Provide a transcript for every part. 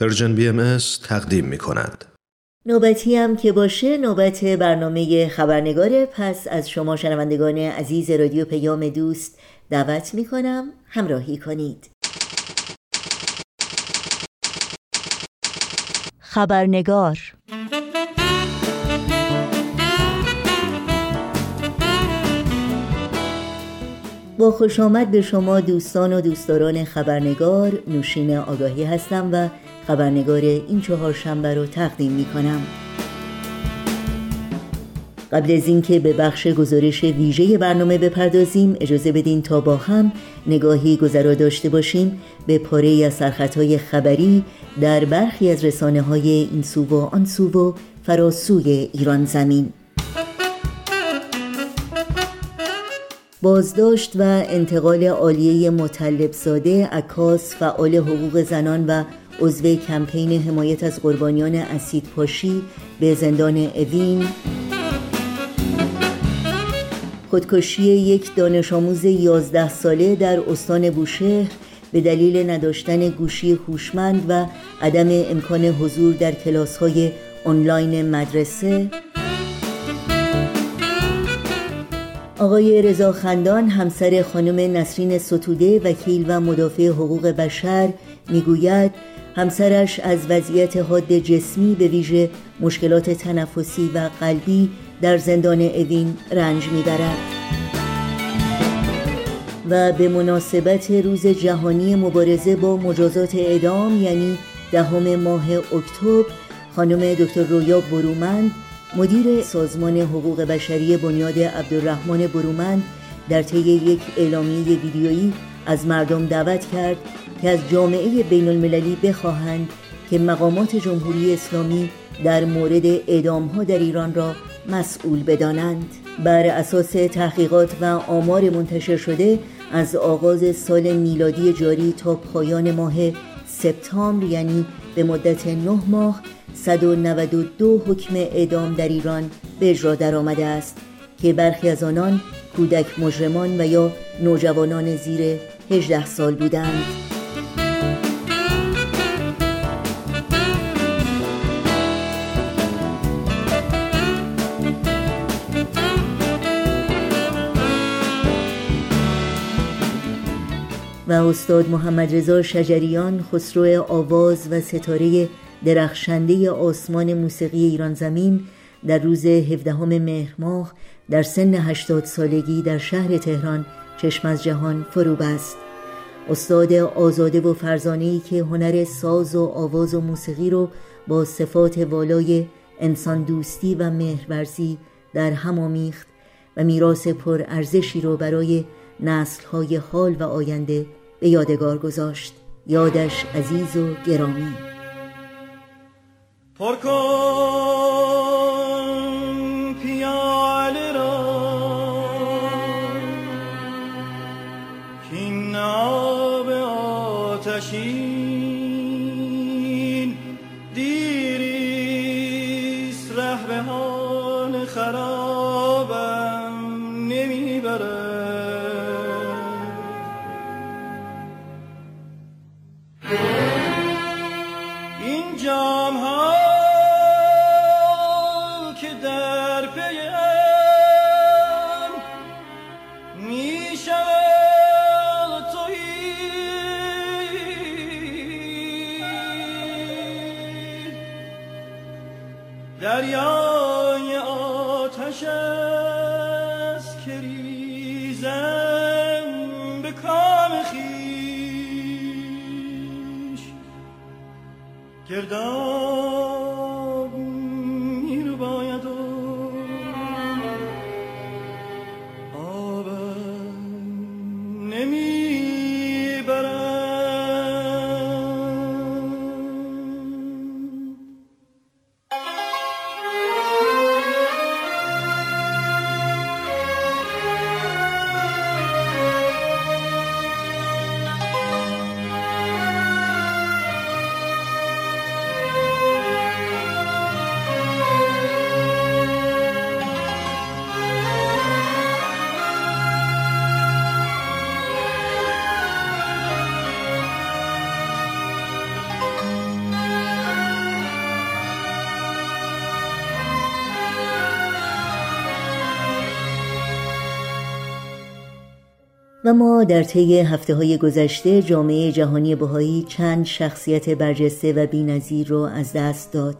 Persian BMS تقدیم می کند. نوبتی هم که باشه نوبت برنامه خبرنگاره پس از شما شنوندگان عزیز رادیو پیام دوست دعوت می کنم همراهی کنید خبرنگار با خوش آمد به شما دوستان و دوستداران خبرنگار نوشین آگاهی هستم و خبرنگار این چهار شنبه رو تقدیم می کنم قبل از اینکه به بخش گزارش ویژه برنامه بپردازیم اجازه بدین تا با هم نگاهی گذرا داشته باشیم به پاره از سرخطهای خبری در برخی از رسانه های این سو و آن سو و فراسوی ایران زمین. بازداشت و انتقال عالیه مطلب ساده عکاس فعال حقوق زنان و عضو کمپین حمایت از قربانیان اسید پاشی به زندان اوین. خودکشی یک دانش آموز 11 ساله در استان بوشهر به دلیل نداشتن گوشی هوشمند و عدم امکان حضور در کلاس های آنلاین مدرسه. آقای رضا خندان همسر خانم نسرین ستوده وکیل و مدافع حقوق بشر می‌گوید همسرش از وضعیت حاد جسمی به ویژه مشکلات تنفسی و قلبی در زندان اوین رنج می‌برد. و به مناسبت روز جهانی مبارزه با مجازات اعدام یعنی دهم ماه اکتبر خانم دکتر رویا برومند مدیر سازمان حقوق بشری بنیاد عبدالرحمن برومند در طی یک اعلامیه ویدیویی از مردم دعوت کرد که از جامعه بین المللی بخواهند که مقامات جمهوری اسلامی در مورد اعدام ها در ایران را مسئول بدانند. بر اساس تحقیقات و آمار منتشر شده از آغاز سال میلادی جاری تا پایان ماه سپتامبر یعنی به مدت نه ماه 192 حکم اعدام در ایران به اجرا درآمده است که برخی از آنان کودک مجرمان و یا نوجوانان زیر 18 سال بودند. استاد محمد رضا شجریان خسرو آواز و ستاره درخشنده آسمان موسیقی ایران زمین در روز 17 مهر ماه در سن 80 سالگی در شهر تهران چشم از جهان فرو بست. استاد آزاده و فرزانه‌ای که هنر ساز و آواز و موسیقی رو با صفات والای انسان دوستی و مهرورزی در هم آمیخت و میراث پر ارزشی رو برای نسل‌های حال و آینده به یادگار گذاشت. یادش عزیز و گرامی. پر کن پیاله را. کین آب آتشین دیریست ره به حال خرابم گرداب و ما در طی هفته های گذشته جامعه جهانی بهایی چند شخصیت برجسته و بینظیر رو از دست داد.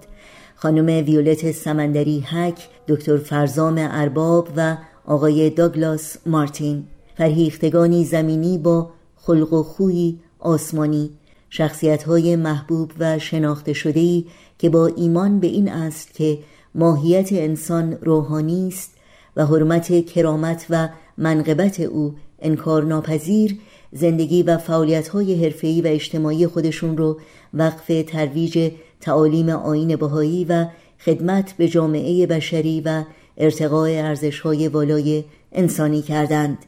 خانم ویولت سمندری هک دکتر فرزام ارباب و آقای داگلاس مارتین. فرهیختگانی زمینی با خلق و خوی آسمانی. شخصیت های محبوب و شناخته شدهی که با ایمان به این است که ماهیت انسان روحانی است و حرمت کرامت و منقبت او انکار ناپذیر زندگی و فعالیت های حرفه‌ای و اجتماعی خودشون رو وقف ترویج تعالیم آین بهایی و خدمت به جامعه بشری و ارتقاء ارزش های والای انسانی کردند.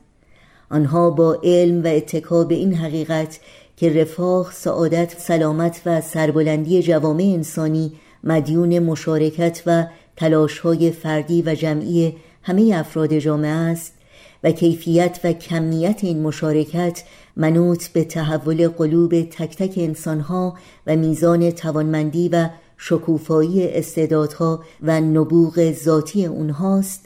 آنها با علم و اتکا به این حقیقت که رفاه، سعادت، سلامت و سربلندی جوامع انسانی مدیون مشارکت و های فردی و جمعی همه افراد جامعه است و کیفیت و کمیت این مشارکت منوط به تحول قلوب تک تک انسانها و میزان توانمندی و شکوفایی استعدادها و نبوغ ذاتی اونهاست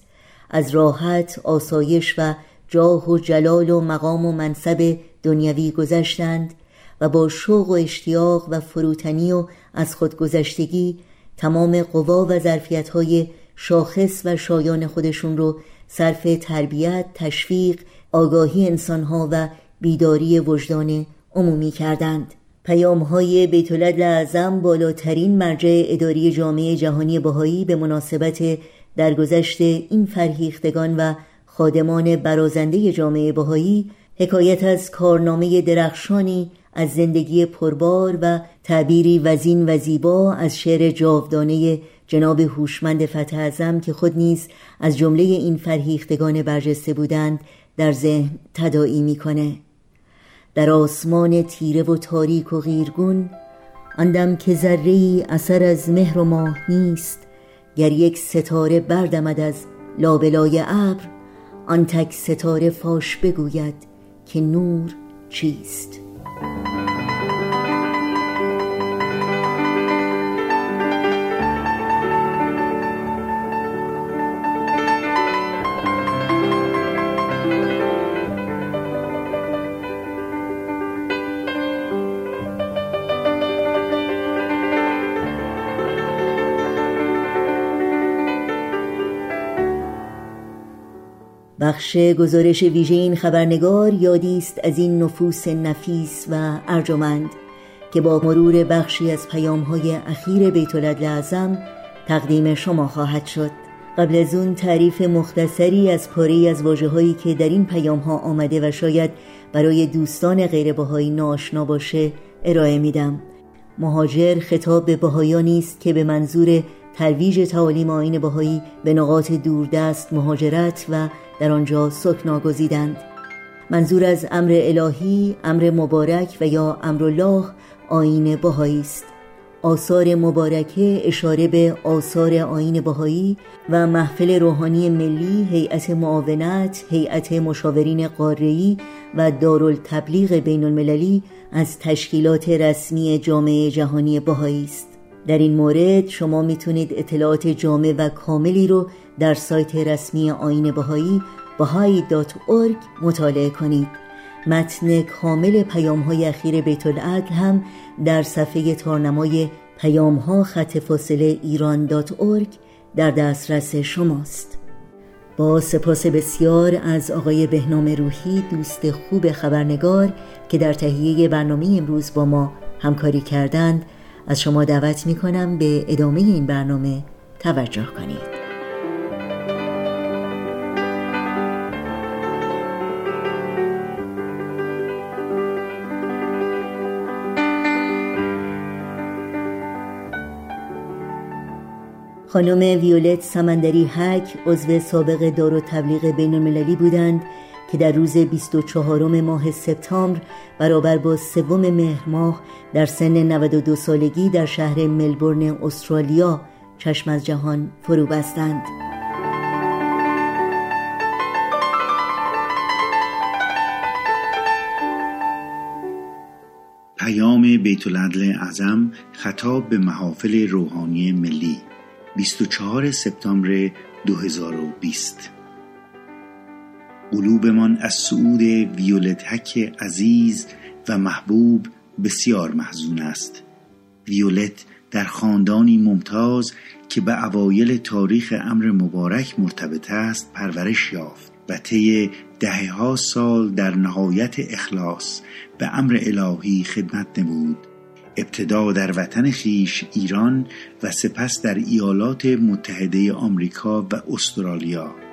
از راحت آسایش و جاه و جلال و مقام و منصب دنیوی گذشتند و با شوق و اشتیاق و فروتنی و از خودگذشتگی تمام قوا و ظرفیت های شاخص و شایان خودشون رو صرف تربیت، تشویق، آگاهی انسانها و بیداری وجدان عمومی کردند. پیام های بیت اعظم بالاترین مرجع اداری جامعه جهانی بهایی به مناسبت درگذشت این فرهیختگان و خادمان برازنده جامعه بهایی حکایت از کارنامه درخشانی از زندگی پربار و تعبیری وزین و زیبا از شعر جاودانه جناب هوشمند فتح ازم که خود نیز از جمله این فرهیختگان برجسته بودند در ذهن تداعی می‌کنه. در آسمان تیره و تاریک و غیرگون اندم که ذره اثر از مهر و ماه نیست گر یک ستاره بردمد از لابلای ابر آن تک ستاره فاش بگوید که نور چیست. بخش گزارش ویژه این خبرنگار یادی است از این نفوس نفیس و ارجمند که با مرور بخشی از پیامهای اخیر بیت اعظم تقدیم شما خواهد شد. قبل از اون تعریف مختصری از پاره از واجه هایی که در این پیام ها آمده و شاید برای دوستان غیر بهایی ناشنا باشه ارائه میدم. مهاجر خطاب به بهایانی است که به منظور ترویج تعالیم آین بهایی به نقاط دوردست مهاجرت و در آنجا سکنا گزیدند منظور از امر الهی امر مبارک و یا امر الله آین بهایی است. آثار مبارکه اشاره به آثار آین بهایی و محفل روحانی ملی هیئت معاونت هیئت مشاورین قاره‌ای و دارالتبلیغ بین المللی از تشکیلات رسمی جامعه جهانی بهایی است. در این مورد شما می‌تونید اطلاعات جامع و کاملی رو در سایت رسمی آین بهایی bahai.org مطالعه کنید. متن کامل پیام های اخیر بیت العدل هم در صفحه تارنمای پیام ها خط فاصله ایران در دسترس شماست. با سپاس بسیار از آقای بهنام روحی دوست خوب خبرنگار که در تهیه برنامه امروز با ما همکاری کردند از شما دعوت می کنم به ادامه این برنامه توجه کنید. خانم ویولت سمندری هک عضو سابق دار و تبلیغ بین المللی بودند که در روز 24 ماه سپتامبر برابر با سوم مهر ماه در سن 92 سالگی در شهر ملبورن استرالیا چشم از جهان فرو بستند. پیام بیت العدل اعظم خطاب به محافل روحانی ملی 24 سپتامبر 2020 قلوبمان از سعود ویولت هک عزیز و محبوب بسیار محزون است. ویولت در خاندانی ممتاز که به اوایل تاریخ امر مبارک مرتبط است پرورش یافت و طی دهه ها سال در نهایت اخلاص به امر الهی خدمت نمود. ابتدا در وطن خیش ایران و سپس در ایالات متحده آمریکا و استرالیا.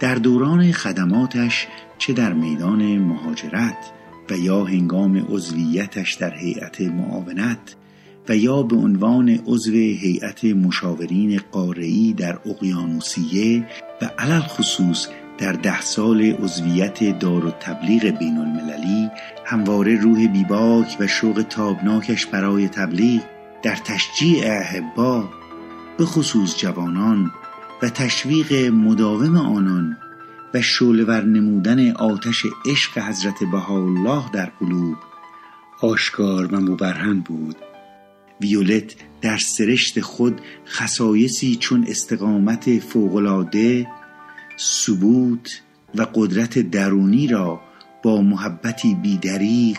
در دوران خدماتش چه در میدان مهاجرت و یا هنگام عضویتش در هیئت معاونت و یا به عنوان عضو هیئت مشاورین قاره‌ای در اقیانوسیه و علل خصوص در ده سال عضویت دار و تبلیغ بین المللی همواره روح بیباک و شوق تابناکش برای تبلیغ در تشجیع احبا به خصوص جوانان و تشویق مداوم آنان و شعلور نمودن آتش عشق حضرت بهاءالله در قلوب آشکار و مبرهن بود. ویولت در سرشت خود خصایصی چون استقامت فوقالعاده ثبوت و قدرت درونی را با محبتی بیدریق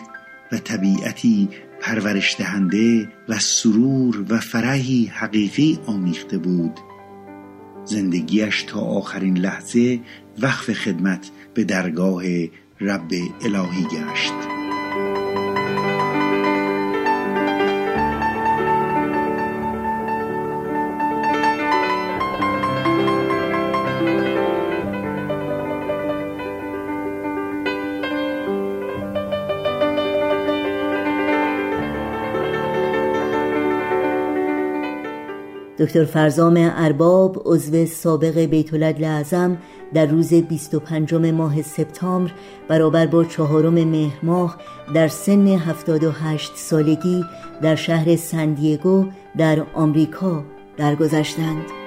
و طبیعتی پرورش دهنده و سرور و فرحی حقیقی آمیخته بود. زندگیش تا آخرین لحظه وقف خدمت به درگاه رب الهی گشت. دکتر فرزام ارباب عضو سابق بیت اعظم در روز 25 ماه سپتامبر برابر با چهارم مهر ماه در سن 78 سالگی در شهر سندیگو در آمریکا درگذشتند.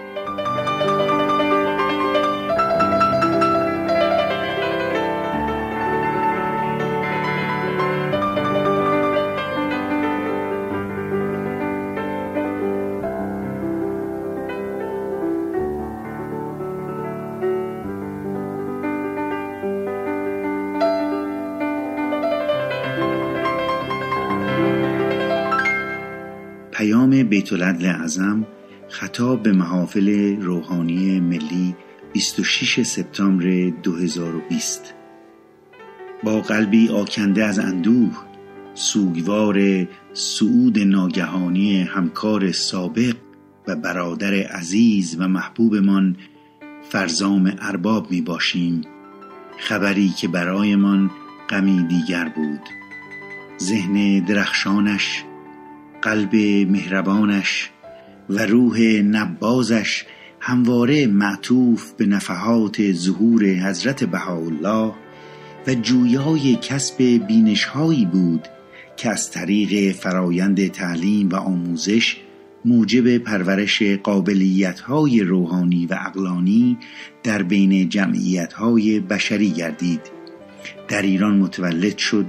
پیام بیت العدل اعظم خطاب به محافل روحانی ملی 26 سپتامبر 2020 با قلبی آکنده از اندوه سوگوار سعود ناگهانی همکار سابق و برادر عزیز و محبوبمان فرزام ارباب می باشیم خبری که برایمان غمی دیگر بود. ذهن درخشانش قلب مهربانش و روح نبازش همواره معطوف به نفحات ظهور حضرت بهاءالله و جویای کسب بینشهایی بود که از طریق فرایند تعلیم و آموزش موجب پرورش قابلیتهای روحانی و اقلانی در بین جمعیتهای بشری گردید. در ایران متولد شد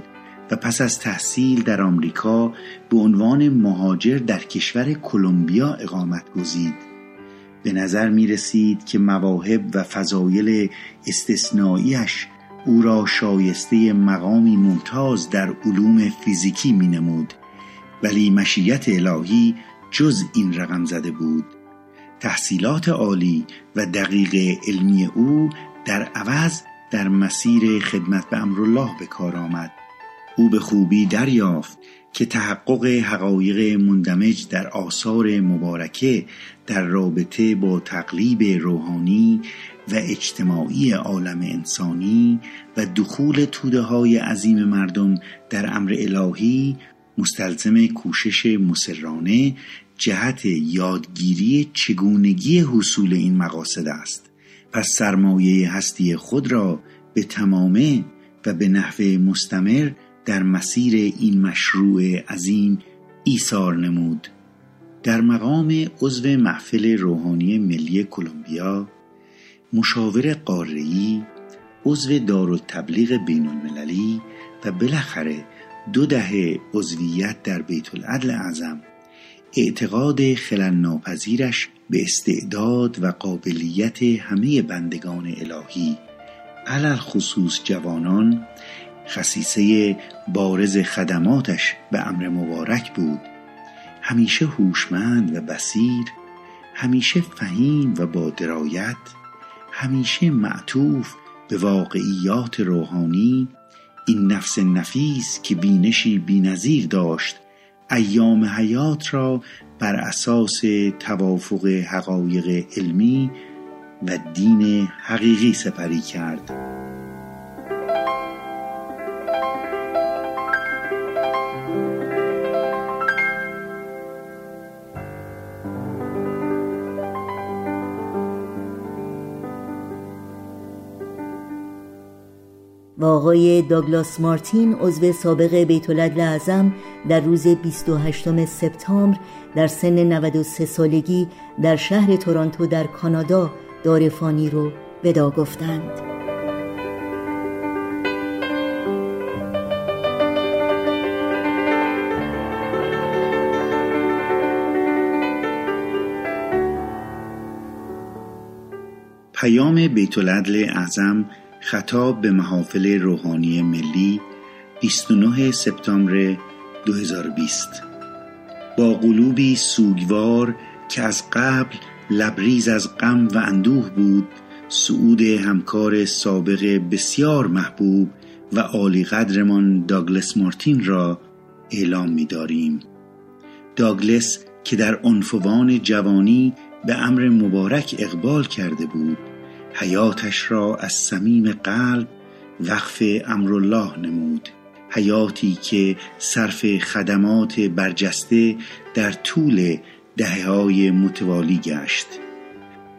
و پس از تحصیل در آمریکا به عنوان مهاجر در کشور کلمبیا اقامت گزید. به نظر می رسید که مواهب و فضایل استثنائیش او را شایسته مقامی ممتاز در علوم فیزیکی می نمود ولی مشیت الهی جز این رقم زده بود. تحصیلات عالی و دقیق علمی او در عوض در مسیر خدمت به امرالله به کار آمد. او به خوبی دریافت که تحقق حقایق مندمج در آثار مبارکه در رابطه با تقلیب روحانی و اجتماعی عالم انسانی و دخول توده های عظیم مردم در امر الهی مستلزم کوشش مسررانه جهت یادگیری چگونگی حصول این مقاصد است. پس سرمایه هستی خود را به تمامه و به نحو مستمر در مسیر این مشروع عظیم ایثار نمود. در مقام عضو محفل روحانی ملی کلمبیا مشاور قاره‌ای عضو دارالتبلیغ بین المللی و بالاخره دو دهه عضویت در بیت العدل اعظم اعتقاد خلل ناپذیرش به استعداد و قابلیت همه بندگان الهی علل خصوص جوانان خصیصه بارز خدماتش به امر مبارک بود. همیشه هوشمند و بسیر همیشه فهیم و با درایت همیشه معطوف به واقعیات روحانی. این نفس نفیس که بینشی بینظیر داشت ایام حیات را بر اساس توافق حقایق علمی و دین حقیقی سپری کرد. و آقای داگلاس مارتین عضو سابق بیت اعظم در روز 28 سپتامبر در سن 93 سالگی در شهر تورانتو در کانادا دار فانی رو ودا گفتند. پیام بیت اعظم خطاب به محافل روحانی ملی 29 سپتامبر 2020 با قلوبی سوگوار که از قبل لبریز از غم و اندوه بود سعود همکار سابق بسیار محبوب و عالی قدرمان داگلس مارتین را اعلام می داریم. داگلس که در عنفوان جوانی به امر مبارک اقبال کرده بود حیاتش را از صمیم قلب وقف امرالله نمود. حیاتی که صرف خدمات برجسته در طول دهه های متوالی گشت.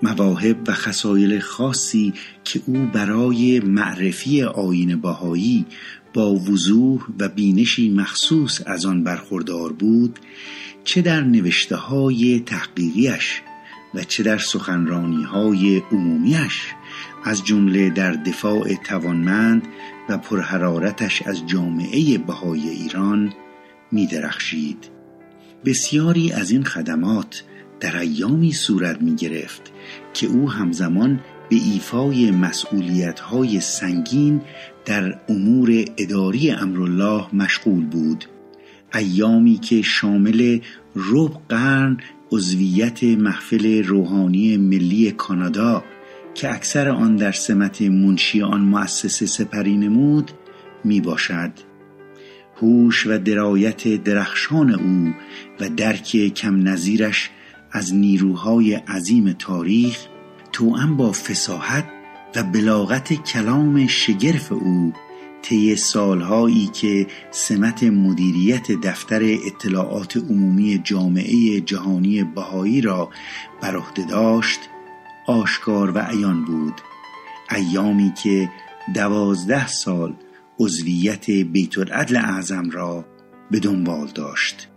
مواهب و خسایل خاصی که او برای معرفی آین باهایی با وضوح و بینشی مخصوص از آن برخوردار بود چه در نوشته های تحقیقیش و چه در سخنرانی های عمومیش از جمله در دفاع توانمند و پرحرارتش از جامعه بهای ایران می درخشید. بسیاری از این خدمات در ایامی صورت می گرفت که او همزمان به ایفای مسئولیت های سنگین در امور اداری امرالله مشغول بود ایامی که شامل رب قرن عضویت محفل روحانی ملی کانادا که اکثر آن در سمت منشی آن مؤسسه سپری نمود می باشد هوش و درایت درخشان او و درک کم نظیرش از نیروهای عظیم تاریخ توأم با فساحت و بلاغت کلام شگرف او طی سالهایی که سمت مدیریت دفتر اطلاعات عمومی جامعه جهانی بهایی را بر عهده داشت آشکار و عیان بود. ایامی که دوازده سال عضویت بیت العدل اعظم را به دنبال داشت.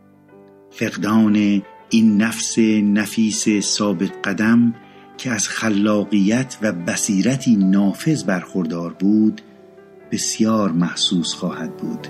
فقدان این نفس نفیس ثابت قدم که از خلاقیت و بصیرتی نافذ برخوردار بود بسیار محسوس خواهد بود.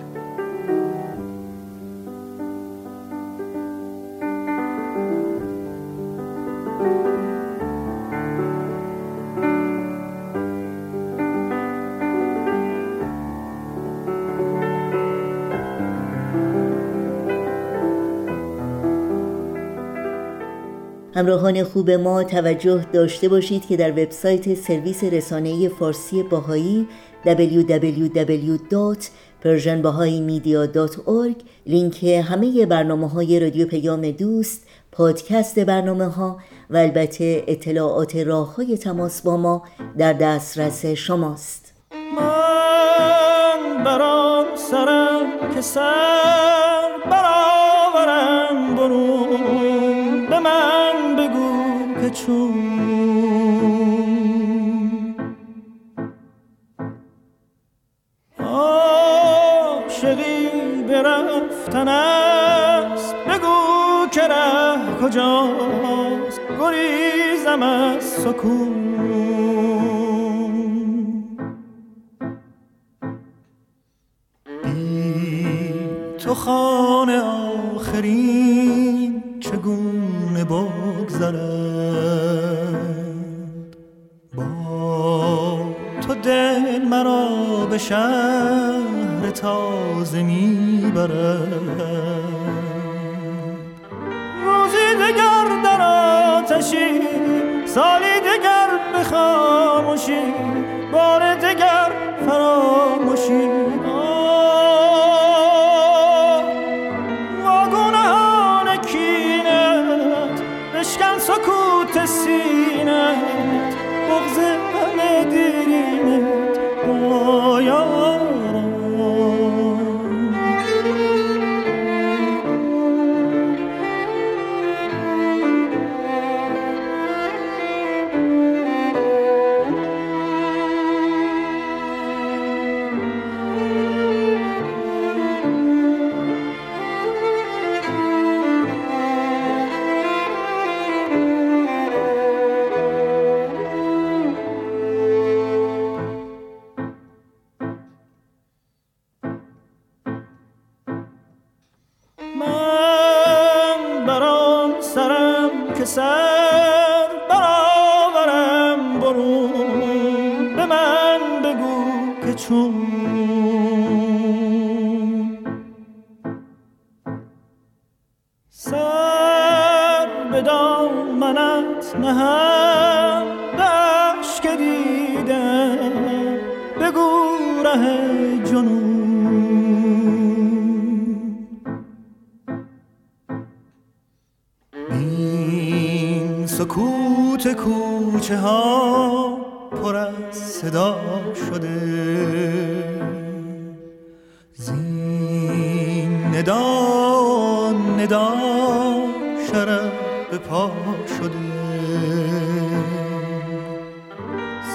همراهان خوب ما توجه داشته باشید که در وبسایت سرویس رسانه فارسی باهایی www.persianbahaimedia.org لینک همه برنامه های رادیو پیام دوست پادکست برنامه ها و البته اطلاعات راه های تماس با ما در دسترس شماست. من برام سرم که سر برآورم برون به من بگو که چون رفتن است. بگو که ره کجاست. گریزم از سکون. acontecido. que sabe. شده. زین ندا ندا شرب به پا شده.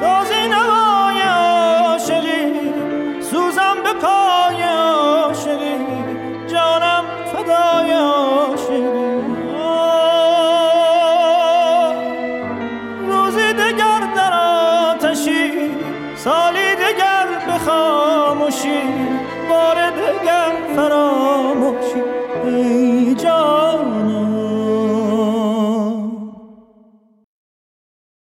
ساز نوای عاشقی سوزم به پا